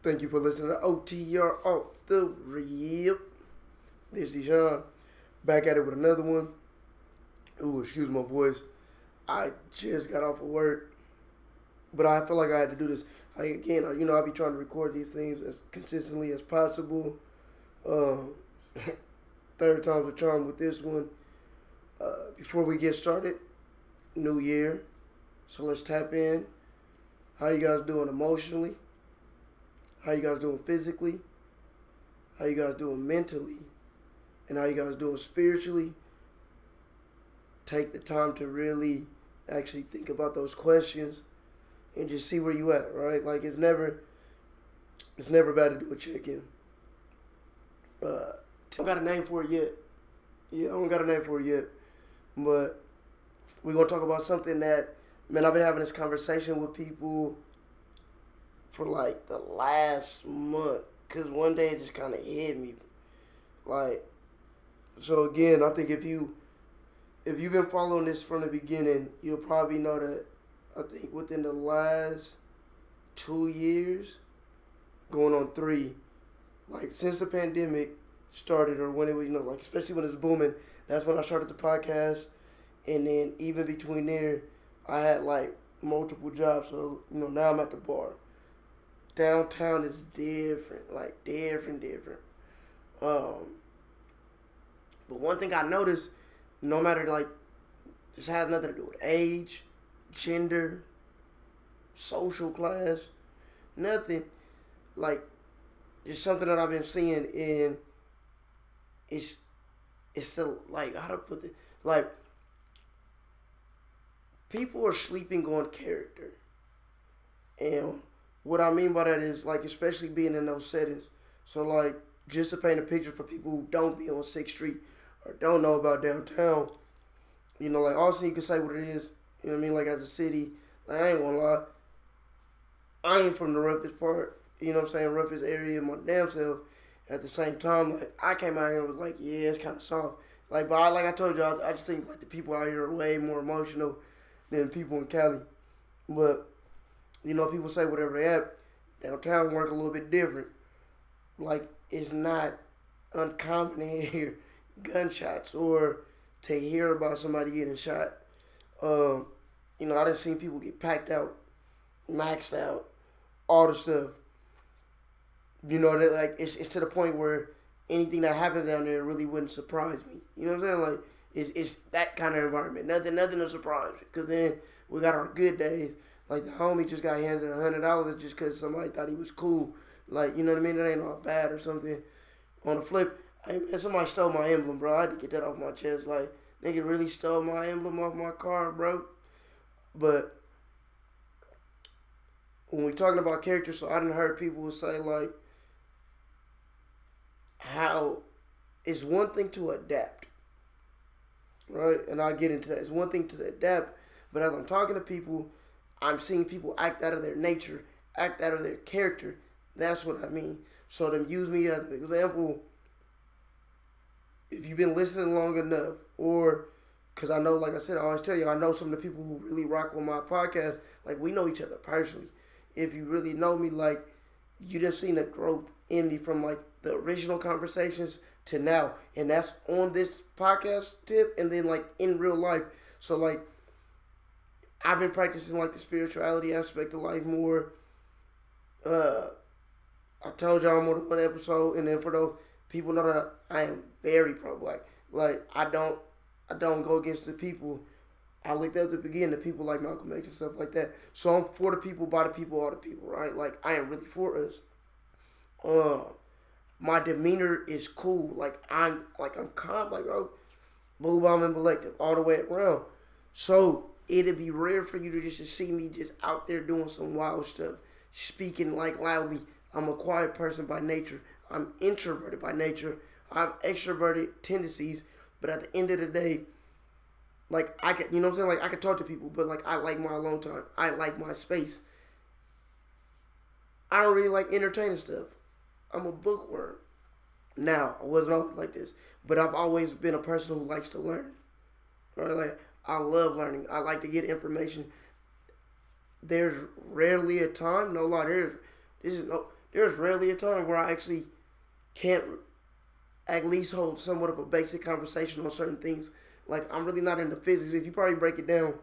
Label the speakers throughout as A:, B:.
A: Thank you for listening to OTR off the rip. This is Deshaun. Back at it with another one. Ooh, excuse my voice. I just got off of work. But I feel like I had to do this. I, again, you know, I'll be trying to record these things as consistently as possible. Um, third time's a charm with this one. Uh, before we get started, new year. So let's tap in. How you guys doing emotionally? How you guys doing physically? How you guys doing mentally? And how you guys doing spiritually? Take the time to really actually think about those questions and just see where you at, right? Like it's never it's never bad to do a check-in. Uh, I don't got a name for it yet. Yeah, I don't got a name for it yet. But we're gonna talk about something that man, I've been having this conversation with people for like the last month. Cause one day it just kind of hit me, like. So again, I think if you, if you've been following this from the beginning, you'll probably know that. I think within the last two years, going on three, like since the pandemic started or when it was, you know, like especially when it was booming, that's when I started the podcast, and then even between there, I had like multiple jobs. So you know now I'm at the bar downtown is different, like different, different. Um, but one thing I noticed, no matter like, this has nothing to do with age, gender, social class, nothing. Like, just something that I've been seeing in. It's, it's the like how to put it like. People are sleeping on character, and what I mean by that is like especially being in those settings. So like just to paint a picture for people who don't be on Sixth Street or don't know about downtown, you know, like Austin you can say what it is, you know what I mean, like as a city, like, I ain't gonna lie. I ain't from the roughest part, you know what I'm saying, roughest area of my damn self. At the same time, like I came out here and was like, yeah, it's kinda soft. Like but I, like I told you, I, I just think like the people out here are way more emotional than people in Cali. But you know, people say whatever they have. Downtown work a little bit different. Like it's not uncommon to hear gunshots or to hear about somebody getting shot. Um, you know, I done seen people get packed out, maxed out, all the stuff. You know, that like it's it's to the point where anything that happens down there really wouldn't surprise me. You know what I'm saying? Like it's it's that kind of environment. Nothing nothing to surprise me. Cause then we got our good days like the homie just got handed a hundred dollars just because somebody thought he was cool. Like you know what I mean? That ain't all bad or something. On the flip, hey man, somebody stole my emblem, bro. I had to get that off my chest. Like nigga really stole my emblem off my car, bro. But when we talking about characters, so I didn't heard people say like how it's one thing to adapt, right? And I'll get into that. It's one thing to adapt, but as I'm talking to people I'm seeing people act out of their nature, act out of their character. That's what I mean. So them use me as an example. If you've been listening long enough, or because I know, like I said, I always tell you, I know some of the people who really rock with my podcast. Like we know each other personally. If you really know me, like you just seen the growth in me from like the original conversations to now, and that's on this podcast tip, and then like in real life. So like I've been practicing like the spirituality aspect of life more. Uh, I told y'all more than one episode, and then for those people know that I am very pro black. Like I don't, I don't go against the people. I looked at the beginning, the people like Malcolm X and stuff like that. So I'm for the people, by the people, all the people, right? Like I am really for us. Uh, my demeanor is cool. Like I'm, like I'm calm, like bro, blue bomb and collective all the way around. So it'd be rare for you to just to see me just out there doing some wild stuff, speaking like loudly. I'm a quiet person by nature. I'm introverted by nature. I have extroverted tendencies, but at the end of the day, like I can, you know what I'm saying? Like I can talk to people, but like I like my alone time. I like my space. I don't really like entertaining stuff. I'm a bookworm. Now I wasn't always like this, but I've always been a person who likes to learn. Right? Like I love learning. I like to get information. There's rarely a time, no lie. There's this is no there's rarely a time where I actually can't at least hold somewhat of a basic conversation on certain things. Like I'm really not into physics. If you probably break it down,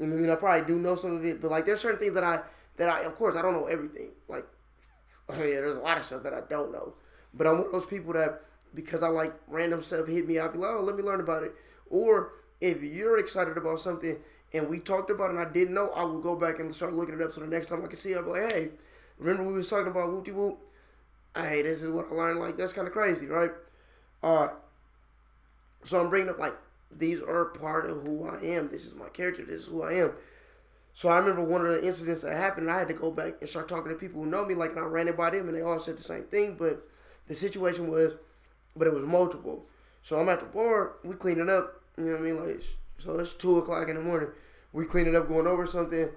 A: I mean I probably do know some of it, but like there's certain things that I that I of course I don't know everything. Like oh yeah, there's a lot of stuff that I don't know. But I'm one of those people that because I like random stuff hit me, I'll be like, oh, let me learn about it. Or if you're excited about something and we talked about it and I didn't know, I will go back and start looking it up so the next time I can see it, I'll be like, hey, remember we was talking about whoopty whoop? Hey, this is what I learned. Like, that's kind of crazy, right? Uh, so I'm bringing up, like, these are part of who I am. This is my character. This is who I am. So I remember one of the incidents that happened, and I had to go back and start talking to people who know me, like, and I ran it by them, and they all said the same thing, but the situation was, but it was multiple. So I'm at the bar, we cleaning up, you know what I mean? Like, so it's two o'clock in the morning. We cleaning up, going over something,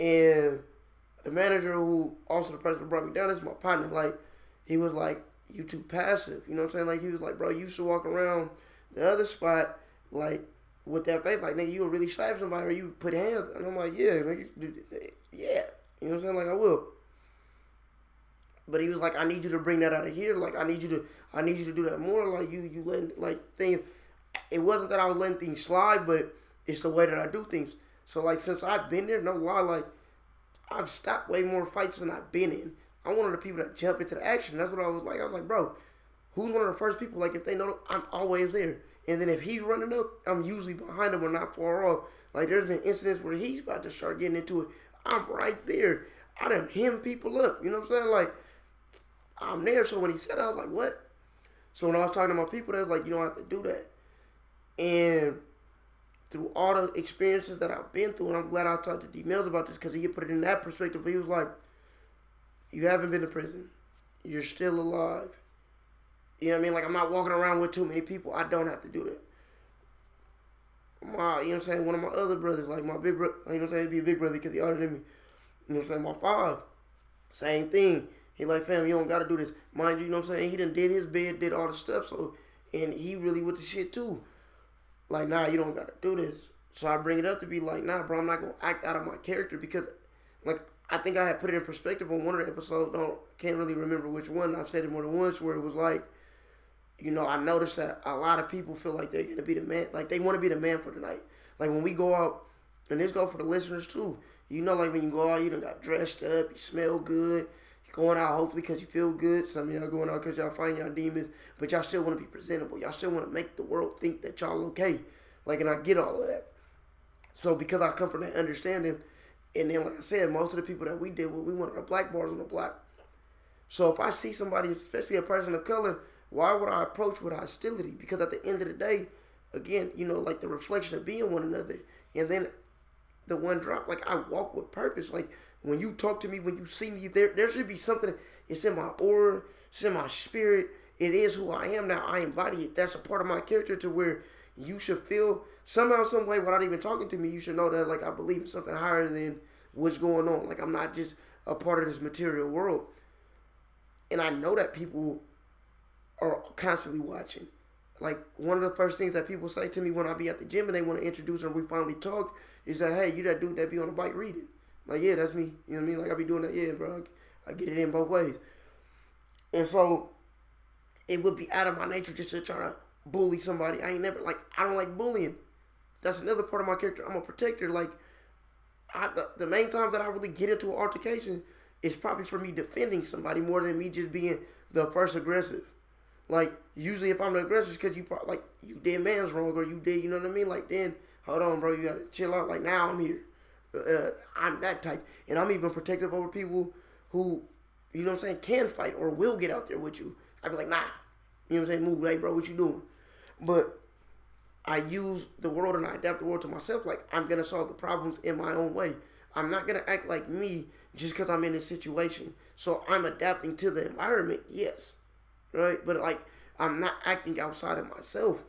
A: and the manager who also the person who brought me down is my partner. Like, he was like, "You too passive." You know what I'm saying? Like, he was like, "Bro, you should walk around the other spot like with that face, like nigga, you really slap somebody or you put hands." And I'm like, "Yeah, nigga, yeah." You know what I'm saying? Like, I will. But he was like, I need you to bring that out of here. Like, I need you to, I need you to do that more. Like, you, you letting like things it wasn't that I was letting things slide, but it's the way that I do things. So like since I've been there, no lie, like I've stopped way more fights than I've been in. I'm one of the people that jump into the action. That's what I was like. I was like, bro, who's one of the first people? Like if they know, I'm always there. And then if he's running up, I'm usually behind him or not far off. Like there's been incidents where he's about to start getting into it. I'm right there. I done hem people up. You know what I'm saying? Like I'm there. So when he said, I was like, what? So when I was talking to my people, they was like, you don't have to do that. And through all the experiences that I've been through, and I'm glad I talked to D Mills about this because he put it in that perspective. He was like, You haven't been to prison. You're still alive. You know what I mean? Like, I'm not walking around with too many people. I don't have to do that. My, you know what I'm saying? One of my other brothers, like my big brother, you know what I'm saying? He'd be a big brother because he older than me. You know what I'm saying? My father, same thing. He like, fam, you don't gotta do this. Mind you, you know what I'm saying? He done did his bed, did all the stuff, so, and he really with the shit too like, nah, you don't gotta do this. So I bring it up to be like, nah, bro, I'm not gonna act out of my character because, like, I think I had put it in perspective on one of the episodes. Don't can't really remember which one. I've said it more than once where it was like, you know, I noticed that a lot of people feel like they're gonna be the man, like they want to be the man for the night. Like when we go out, and this go for the listeners too. You know, like when you go out, you done got dressed up, you smell good. Going out hopefully because you feel good. Some of y'all going out because y'all find y'all demons, but y'all still want to be presentable. Y'all still want to make the world think that y'all okay. Like, and I get all of that. So because I come from that understanding, and then like I said, most of the people that we deal with, we wanted the black bars on the block. So if I see somebody, especially a person of color, why would I approach with hostility? Because at the end of the day, again, you know, like the reflection of being one another. And then the one drop, like I walk with purpose. Like when you talk to me, when you see me, there there should be something. It's in my aura, it's in my spirit. It is who I am now. I embody it. That's a part of my character to where you should feel somehow, some way, without even talking to me, you should know that like I believe in something higher than what's going on. Like I'm not just a part of this material world. And I know that people are constantly watching. Like one of the first things that people say to me when I be at the gym and they want to introduce and we finally talk is that hey, you that dude that be on the bike reading. Like yeah, that's me. You know what I mean? Like I be doing that. Yeah, bro. I get it in both ways. And so it would be out of my nature just to try to bully somebody. I ain't never like I don't like bullying. That's another part of my character. I'm a protector. Like I, the, the main time that I really get into an altercation is probably for me defending somebody more than me just being the first aggressive. Like usually if I'm the aggressor, because you like you did man's wrong or you did, you know what I mean? Like then hold on, bro, you gotta chill out. Like now I'm here. Uh, I'm that type, and I'm even protective over people who, you know what I'm saying, can fight or will get out there with you. I'd be like, nah, you know what I'm saying, move, hey, bro, what you doing? But I use the world and I adapt the world to myself. Like I'm gonna solve the problems in my own way. I'm not gonna act like me just because I'm in this situation. So I'm adapting to the environment, yes, right. But like I'm not acting outside of myself.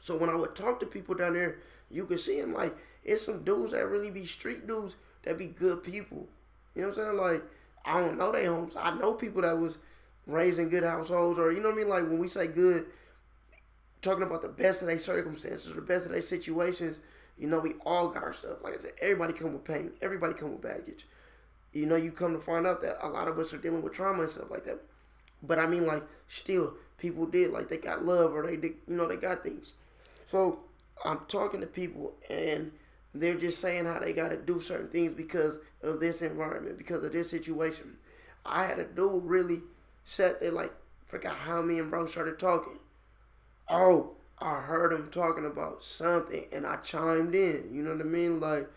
A: So when I would talk to people down there, you can see them like it's some dudes that really be street dudes that be good people. You know what I'm saying? Like I don't know their homes. I know people that was raised in good households, or you know what I mean. Like when we say good, talking about the best of their circumstances, the best of their situations. You know, we all got our stuff. Like I said, everybody come with pain. Everybody come with baggage. you know, you come to find out that a lot of us are dealing with trauma and stuff like that. But I mean, like, still, people did like they got love or they did, you know, they got things. So I'm talking to people and they're just saying how they got to do certain things because of this environment, because of this situation. I had a dude really sat there like forgot how me and bro started talking. Oh, I heard him talking about something and I chimed in. You know what I mean? Like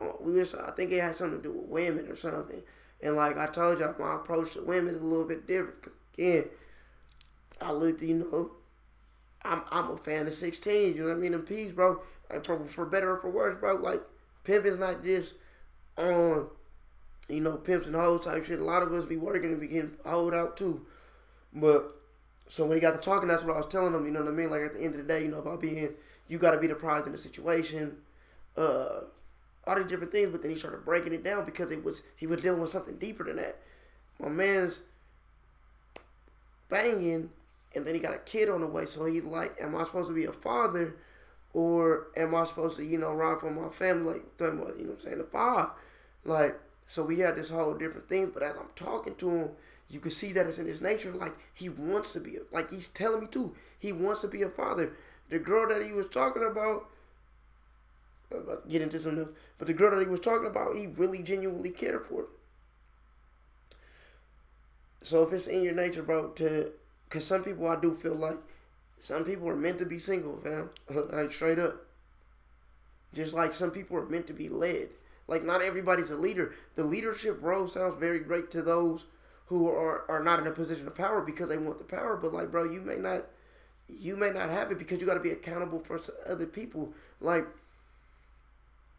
A: oh, we was, I think it had something to do with women or something. And like I told y'all, my approach to women is a little bit different. Cause again, I looked, you know, I'm I'm a fan of 16. You know what I mean? And peace, bro. For, for better or for worse, bro. Like pimp is not just on, you know, pimps and hoes type shit. A lot of us be working and be getting hold out too. But so when he got to talking, that's what I was telling him. You know what I mean? Like at the end of the day, you know about being, you got to be the prize in the situation. Uh, all these different things. But then he started breaking it down because it was he was dealing with something deeper than that. My man's banging and then he got a kid on the way. So he like, am I supposed to be a father, or am I supposed to, you know, ride for my family, like, you know what I'm saying, the father, like. So we had this whole different thing. But as I'm talking to him, you can see that it's in his nature. Like he wants to be, a, like he's telling me too. He wants to be a father. The girl that he was talking about. I'm about to get into some news, but the girl that he was talking about, he really genuinely cared for. So if it's in your nature, bro, to Cause some people I do feel like some people are meant to be single, fam. like straight up. Just like some people are meant to be led. Like not everybody's a leader. The leadership role sounds very great to those who are, are not in a position of power because they want the power. But like, bro, you may not you may not have it because you got to be accountable for other people. Like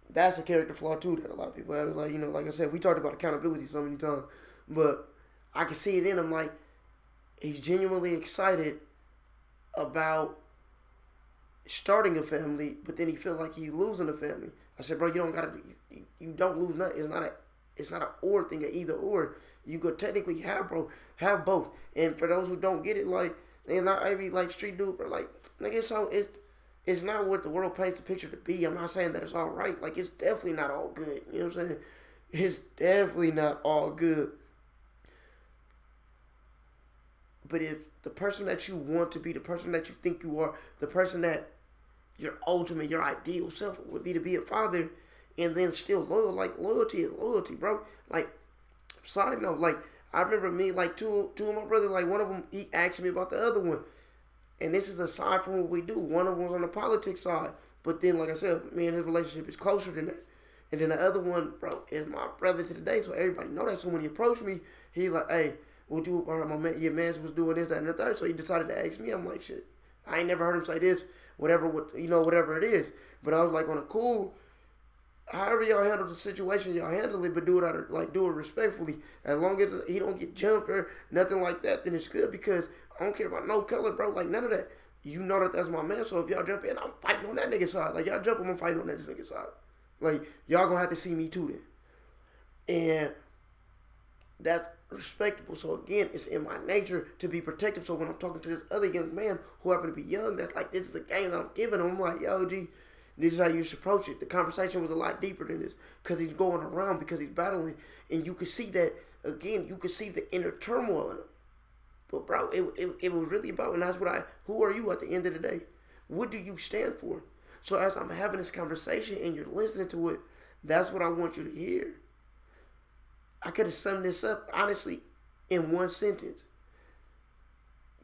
A: that's a character flaw too that a lot of people have. Like you know, like I said, we talked about accountability so many times, but I can see it in them. Like he's genuinely excited about starting a family, but then he feel like he's losing a family. I said, bro, you don't gotta, you, you don't lose nothing. It's not a, it's not an or thing, a either or. You could technically have, bro, have both. And for those who don't get it, like, they not every like street dude, but like, nigga, so it's, it's not what the world paints the picture to be. I'm not saying that it's all right. Like, it's definitely not all good. You know what I'm saying? It's definitely not all good. But if the person that you want to be, the person that you think you are, the person that your ultimate, your ideal self would be to be a father, and then still loyal, like loyalty is loyalty, bro. Like, side note, like I remember me, like two, two of my brothers, like one of them, he asked me about the other one, and this is aside from what we do. One of them was on the politics side, but then, like I said, me and his relationship is closer than that. And then the other one, bro, is my brother to the day, so everybody know that. So when he approached me, he's like, "Hey, what you or my man, your man was doing this, that, and the third. So he decided to ask me. I'm like, shit, I ain't never heard him say this, whatever, what you know, whatever it is. But I was like, on a cool, however y'all handle the situation, y'all handle it, but do it out of, like do it respectfully. As long as he don't get jumped or nothing like that, then it's good because I don't care about no color, bro. Like none of that. You know that that's my man. So if y'all jump in, I'm fighting on that nigga side. Like y'all jump, I'm fighting on that nigga side. Like y'all gonna have to see me too then. And that's respectable. So again, it's in my nature to be protective. So when I'm talking to this other young man who happen to be young, that's like this is the game that I'm giving him. I'm like, yo, G, this is how you should approach it. The conversation was a lot deeper than this because he's going around because he's battling, and you can see that again. You can see the inner turmoil in him. But bro, it, it, it was really about, and that's what I. Who are you at the end of the day? What do you stand for? So as I'm having this conversation and you're listening to it, that's what I want you to hear. I could have summed this up honestly in one sentence.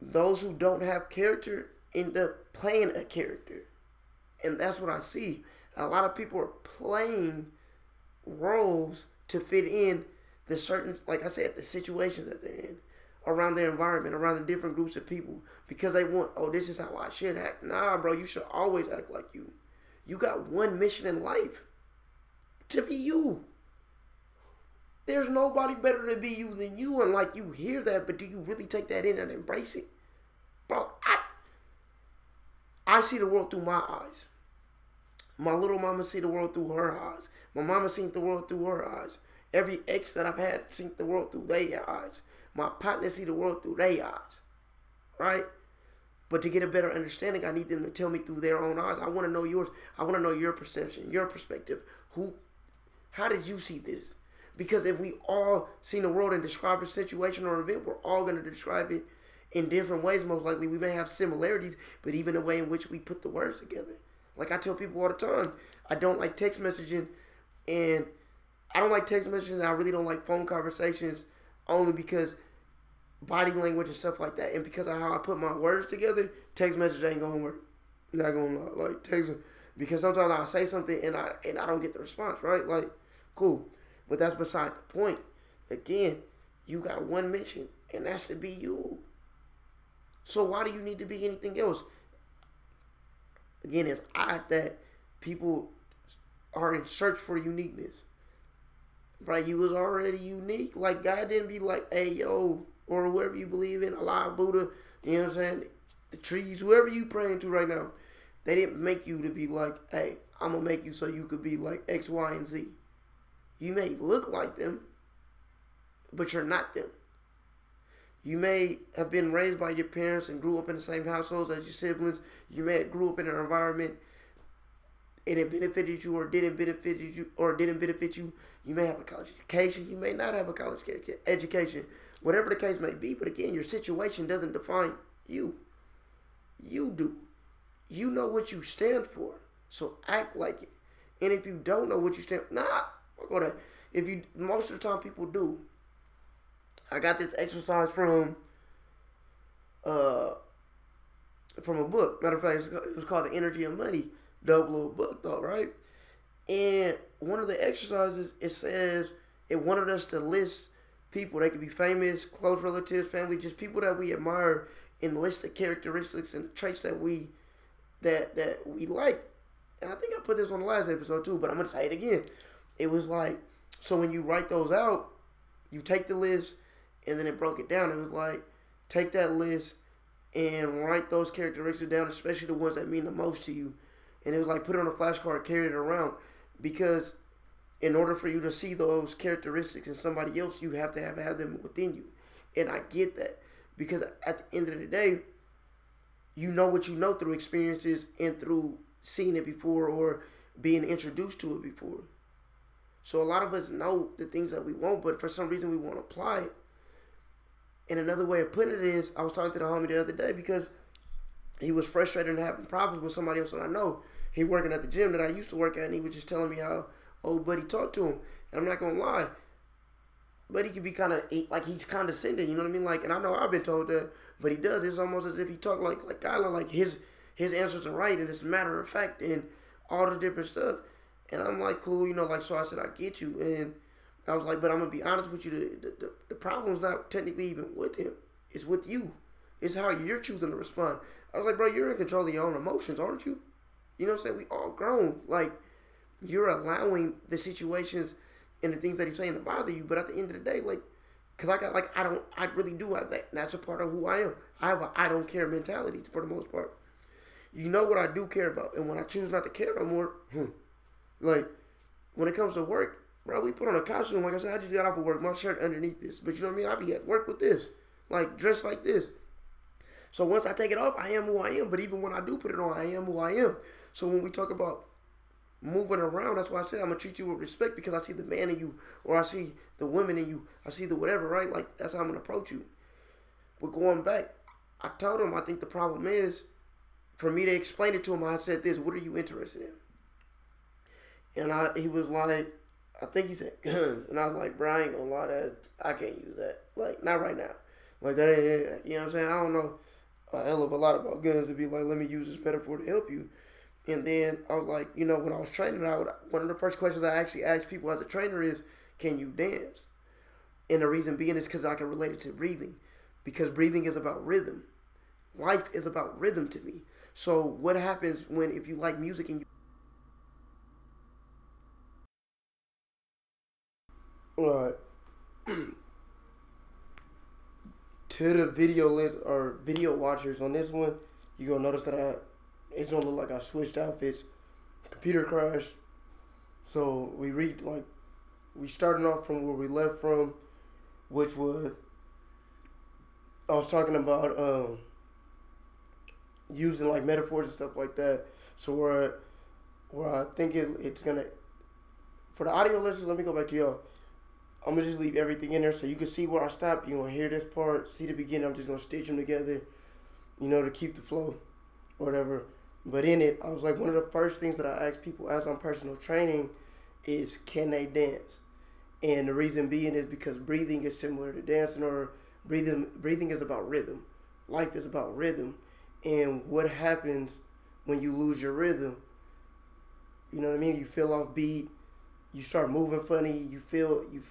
A: Those who don't have character end up playing a character. And that's what I see. A lot of people are playing roles to fit in the certain, like I said, the situations that they're in, around their environment, around the different groups of people, because they want, oh, this is how I should act. Nah, bro, you should always act like you. You got one mission in life to be you. There's nobody better to be you than you, and like you hear that, but do you really take that in and embrace it? Bro, I I see the world through my eyes. My little mama see the world through her eyes. My mama seen the world through her eyes. Every ex that I've had seen the world through their eyes. My partner see the world through their eyes. Right? But to get a better understanding, I need them to tell me through their own eyes. I want to know yours. I want to know your perception, your perspective. Who, how did you see this? Because if we all seen the world and describe a situation or event, we're all going to describe it in different ways. Most likely, we may have similarities, but even the way in which we put the words together. Like I tell people all the time, I don't like text messaging, and I don't like text messaging. I really don't like phone conversations, only because body language and stuff like that, and because of how I put my words together, text message ain't gonna work. Not gonna lie, like text because sometimes I'll say something and I and I don't get the response right. Like, cool, but that's beside the point. Again, you got one mission, and that's to be you. So why do you need to be anything else? Again, it's odd that people are in search for uniqueness. Right? You was already unique. Like God didn't be like, hey yo, or whoever you believe in, Allah, Buddha, you know what I'm saying? The trees, whoever you praying to right now. They didn't make you to be like, hey, I'm gonna make you so you could be like X, Y, and Z. You may look like them, but you're not them. You may have been raised by your parents and grew up in the same households as your siblings. You may have grew up in an environment and it benefited you or didn't benefit you or didn't benefit you. You may have a college education. You may not have a college education. Whatever the case may be, but again, your situation doesn't define you. You do. You know what you stand for. So act like it. And if you don't know what you stand for, nah, I'll go that. If you most of the time people do. I got this exercise from uh from a book. Matter of fact, it was called The Energy of Money. Little book though, right? And one of the exercises it says it wanted us to list people. They could be famous, close relatives, family, just people that we admire and list the characteristics and traits that we that that we like. And I think I put this on the last episode too, but I'm gonna say it again. It was like so when you write those out, you take the list and then it broke it down. It was like take that list and write those characteristics down, especially the ones that mean the most to you. And it was like put it on a flashcard, carry it around. Because in order for you to see those characteristics in somebody else, you have to have, have them within you. And I get that. Because at the end of the day, you know what you know through experiences and through seeing it before or being introduced to it before. So a lot of us know the things that we want, but for some reason we won't apply it. And another way of putting it is, I was talking to the homie the other day because he was frustrated and having problems with somebody else that I know. He working at the gym that I used to work at, and he was just telling me how old buddy talked to him. And I'm not gonna lie, but he can be kind of like he's condescending. You know what I mean? Like, and I know I've been told that, but he does. It's almost as if he talk like like Kyla, like his his answers are right and it's a matter of fact and all the different stuff. And I'm like, cool, you know, like so. I said, I get you, and I was like, but I'm gonna be honest with you. The the, the, problem's not technically even with him. It's with you. It's how you're choosing to respond. I was like, bro, you're in control of your own emotions, aren't you? You know what I'm saying? We all grown. Like, you're allowing the situations and the things that he's saying to bother you. But at the end of the day, like, cause I got like I don't I really do have that. And that's a part of who I am. I have a I don't care mentality for the most part. You know what I do care about, and when I choose not to care no more, hmm, like when it comes to work, bro, we put on a costume. Like I said, I just got off of work, my shirt underneath this. But you know what I mean? I be at work with this, like dressed like this. So once I take it off, I am who I am. But even when I do put it on, I am who I am. So when we talk about moving around. That's why I said I'm gonna treat you with respect because I see the man in you, or I see the women in you, I see the whatever, right? Like that's how I'm gonna approach you. But going back, I told him I think the problem is for me to explain it to him. I said this: What are you interested in? And I, he was like, I think he said guns, and I was like, bro, I ain't gonna lie, that I can't use that. Like not right now. Like that ain't, you know what I'm saying? I don't know a hell of a lot about guns to be like, let me use this metaphor to help you. And then I was like, you know, when I was training, I would, one of the first questions I actually ask people as a trainer is, can you dance? And the reason being is because I can relate it to breathing. Because breathing is about rhythm. Life is about rhythm to me. So what happens when if you like music and you Alright. to the video lit or video watchers on this one, you gonna notice that I it's gonna look like I switched outfits. Computer crashed. So we read like we started off from where we left from, which was I was talking about um, using like metaphors and stuff like that. So where where I think it, it's gonna for the audio listeners, let me go back to y'all. I'm gonna just leave everything in there so you can see where I stop. You're gonna hear this part, see the beginning. I'm just gonna stitch them together, you know, to keep the flow, whatever. But in it, I was like, one of the first things that I ask people as I'm personal training is, can they dance? And the reason being is because breathing is similar to dancing, or breathing breathing is about rhythm. Life is about rhythm, and what happens when you lose your rhythm? You know what I mean? You feel off beat. You start moving funny. You feel you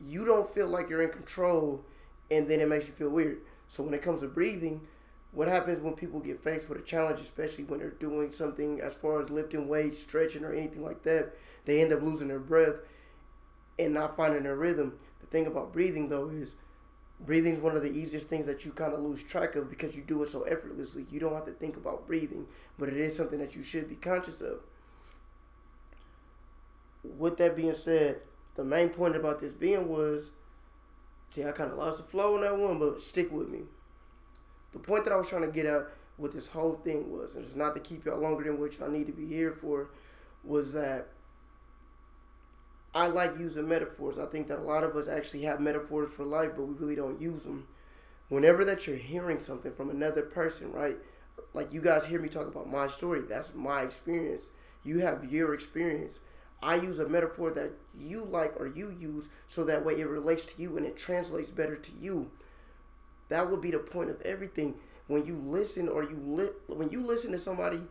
A: you don't feel like you're in control, and then it makes you feel weird. So when it comes to breathing, what happens when people get faced with a challenge, especially when they're doing something as far as lifting weights, stretching, or anything like that, they end up losing their breath and not finding their rhythm. The thing about breathing, though, is breathing is one of the easiest things that you kind of lose track of because you do it so effortlessly. You don't have to think about breathing, but it is something that you should be conscious of. With that being said, the main point about this being was see, I kind of lost the flow on that one, but stick with me. The point that I was trying to get at with this whole thing was, and it's not to keep y'all longer than what y'all need to be here for, was that I like using metaphors. I think that a lot of us actually have metaphors for life, but we really don't use them. Whenever that you're hearing something from another person, right? Like you guys hear me talk about my story, that's my experience. You have your experience. I use a metaphor that you like or you use so that way it relates to you and it translates better to you. That would be the point of everything. When you listen or you li- when you listen to somebody,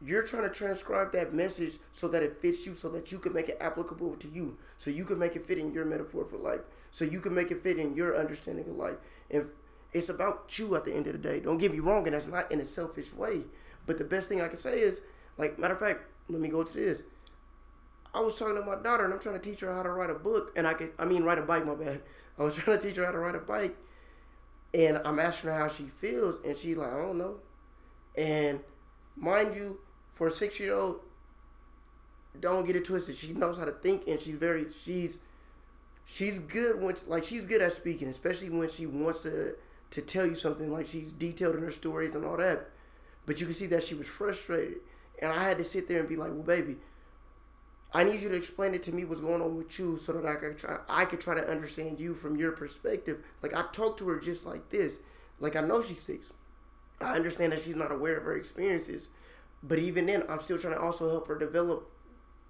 A: you're trying to transcribe that message so that it fits you so that you can make it applicable to you. So you can make it fit in your metaphor for life. So you can make it fit in your understanding of life. And it's about you at the end of the day. Don't get me wrong, and that's not in a selfish way. But the best thing I can say is, like, matter of fact, let me go to this I was talking to my daughter and I'm trying to teach her how to ride a book and I could I mean ride a bike, my bad. I was trying to teach her how to ride a bike and I'm asking her how she feels and she's like, I don't know. And mind you, for a six year old, don't get it twisted. She knows how to think and she's very she's she's good when like she's good at speaking, especially when she wants to to tell you something like she's detailed in her stories and all that. But you can see that she was frustrated. And I had to sit there and be like, Well baby, I need you to explain it to me what's going on with you so that I could try I could try to understand you from your perspective. Like I talked to her just like this. Like I know she's six. I understand that she's not aware of her experiences. But even then I'm still trying to also help her develop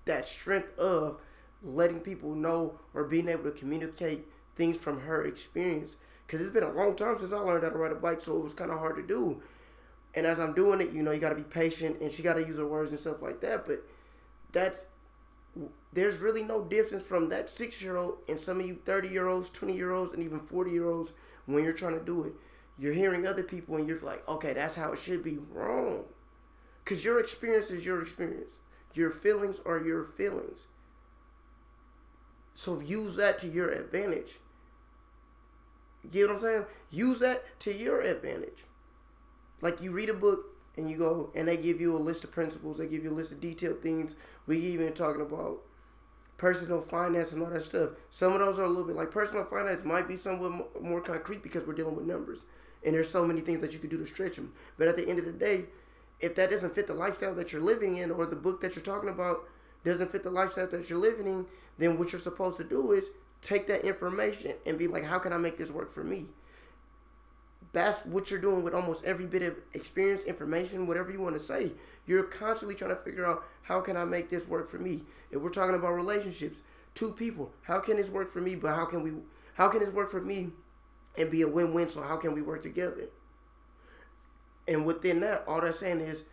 A: that strength of letting people know or being able to communicate things from her experience. Cause it's been a long time since I learned how to ride a bike, so it was kind of hard to do. And as I'm doing it, you know, you got to be patient, and she got to use her words and stuff like that. But that's there's really no difference from that six year old and some of you 30 year olds, 20 year olds, and even 40 year olds when you're trying to do it. You're hearing other people and you're like, okay, that's how it should be. Wrong. Because your experience is your experience, your feelings are your feelings. So use that to your advantage. You get what I'm saying? Use that to your advantage. Like you read a book and you go and they give you a list of principles, they give you a list of detailed things. We even talking about personal finance and all that stuff. Some of those are a little bit like personal finance might be somewhat more concrete because we're dealing with numbers, and there's so many things that you could do to stretch them. But at the end of the day, if that doesn't fit the lifestyle that you're living in, or the book that you're talking about doesn't fit the lifestyle that you're living in, then what you're supposed to do is take that information and be like, how can I make this work for me? That's what you're doing with almost every bit of experience, information, whatever you want to say. You're constantly trying to figure out how can I make this work for me. If we're talking about relationships, two people, how can this work for me? But how can we? How can this work for me and be a win-win? So how can we work together? And within that, all that's saying is,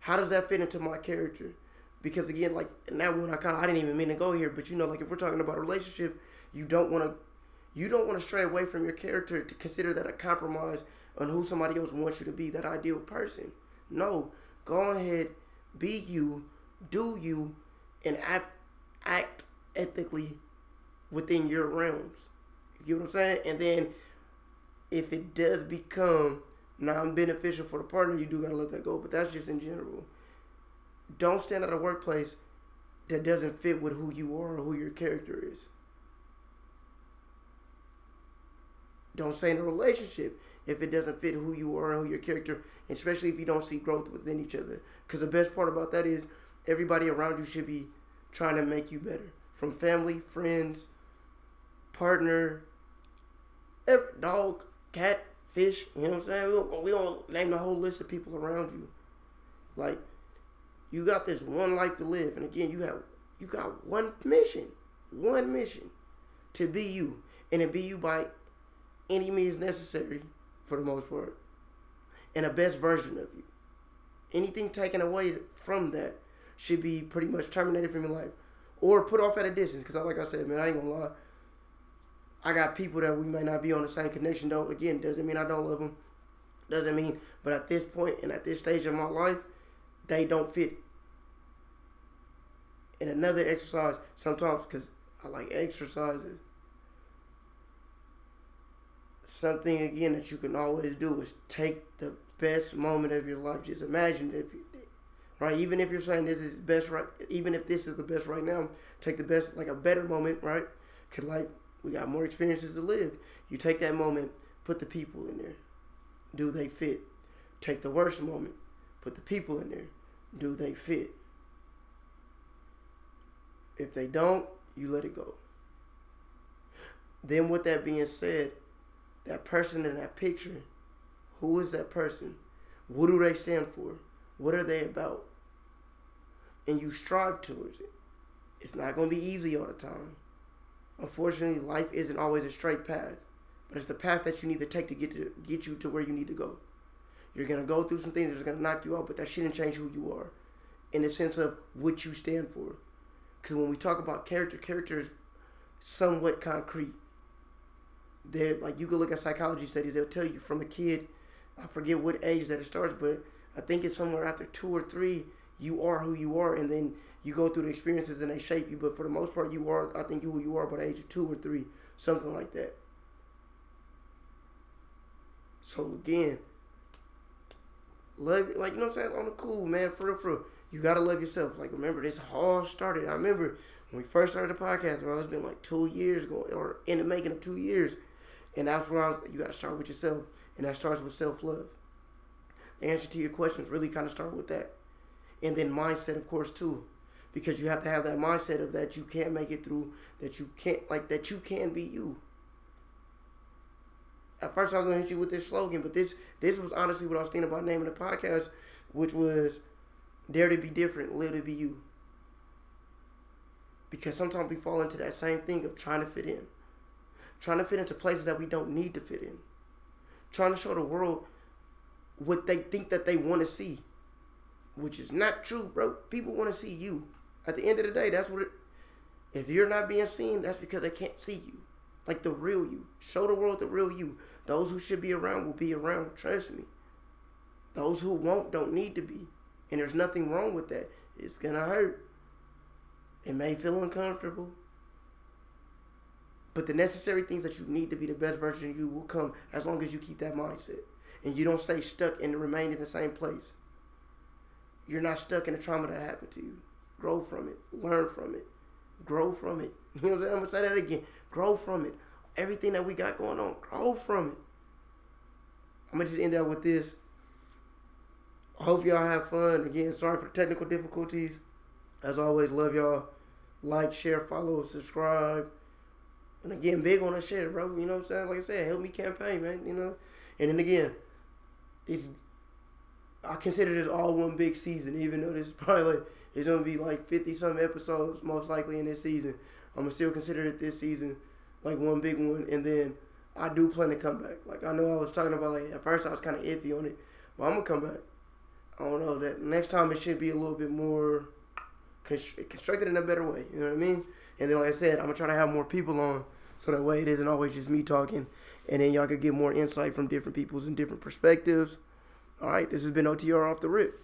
A: how does that fit into my character? Because again, like in that one, I kind of I didn't even mean to go here, but you know, like if we're talking about a relationship, you don't want to you don't want to stray away from your character to consider that a compromise on who somebody else wants you to be, that ideal person. No, go ahead, be you, do you, and act act ethically within your realms. You get what I'm saying? And then if it does become non-beneficial for the partner, you do gotta let that go. But that's just in general. Don't stand at a workplace that doesn't fit with who you are or who your character is. Don't stay in a relationship if it doesn't fit who you are and who your character, especially if you don't see growth within each other. Because the best part about that is everybody around you should be trying to make you better. From family, friends, partner, every, dog, cat, fish. You know what I'm saying? We don't, we don't name the whole list of people around you. Like, you got this one life to live, and again, you have you got one mission, one mission, to be you, and to be you by any means necessary, for the most part, and a best version of you. Anything taken away from that should be pretty much terminated from your life, or put off at a distance. Because, like I said, man, I ain't gonna lie. I got people that we may not be on the same connection. Though, again, doesn't mean I don't love them. Doesn't mean, but at this point and at this stage of my life, they don't fit and another exercise sometimes because I like exercises. Something again that you can always do is take the best moment of your life. Just imagine if you, right, even if you're saying this is best right, even if this is the best right now, take the best like a better moment, right? Cause like we got more experiences to live. You take that moment, put the people in there. Do they fit? Take the worst moment, put the people in there. Do they fit? If they don't, you let it go. Then, with that being said, that person in that picture, who is that person? What do they stand for? What are they about? And you strive towards it. It's not going to be easy all the time. Unfortunately, life isn't always a straight path, but it's the path that you need to take to get to get you to where you need to go. You're gonna go through some things that's gonna knock you out, but that shouldn't change who you are, in the sense of what you stand for. Because when we talk about character, character is somewhat concrete. They're like you can look at psychology studies; they'll tell you from a kid. I forget what age that it starts, but I think it's somewhere after two or three. You are who you are, and then you go through the experiences and they shape you. But for the most part, you are. I think you who you are by the age of two or three, something like that. So again, love like you know what I'm saying on the cool man, for real, for real. You gotta love yourself. Like remember, this all started. I remember when we first started the podcast, bro. It's been like two years ago, or in the making of two years, and that's where I was. You gotta start with yourself, and that starts with self love. The answer to your questions really kind of start with that, and then mindset, of course, too, because you have to have that mindset of that you can't make it through, that you can't like that you can be you. At first, I was gonna hit you with this slogan, but this this was honestly what I was thinking about naming the podcast, which was Dare to be different, live to be you. Because sometimes we fall into that same thing of trying to fit in. Trying to fit into places that we don't need to fit in. Trying to show the world what they think that they want to see. Which is not true, bro. People want to see you. At the end of the day, that's what it if you're not being seen, that's because they can't see you. Like the real you. Show the world the real you. Those who should be around will be around. Trust me. Those who won't don't need to be. And there's nothing wrong with that. It's to hurt. It may feel uncomfortable. But the necessary things that you need to be the best version of you will come as long as you keep that mindset. And you don't stay stuck and remain in the same place. You're not stuck in the trauma that happened to you. Grow from it. Learn from it. Grow from it. You know what I'm saying? I'm to say that again. Grow from it. Everything that we got going on, grow from it. I'm to just end up with this. I hope y'all have fun. Again, sorry for the technical difficulties. As always, love y'all. Like, share, follow, subscribe. And again, big on that shit, bro. You know what I'm saying? Like I said, help me campaign, man. You know? And then again, it's I consider this all one big season, even though this is probably like it's gonna be like fifty some episodes most likely in this season. I'm gonna still consider it this season like one big one, and then I do plan to come back. Like I know I was talking about like at first I was kind of iffy on it, but I'm gonna come back. I don't know that next time it should be a little bit more constructed in a better way. You know what I mean? And then, like I said, I'm gonna try to have more people on, so that way it isn't always just me talking, and then y'all could get more insight from different peoples and different perspectives. All right, this has been OTR off the rip.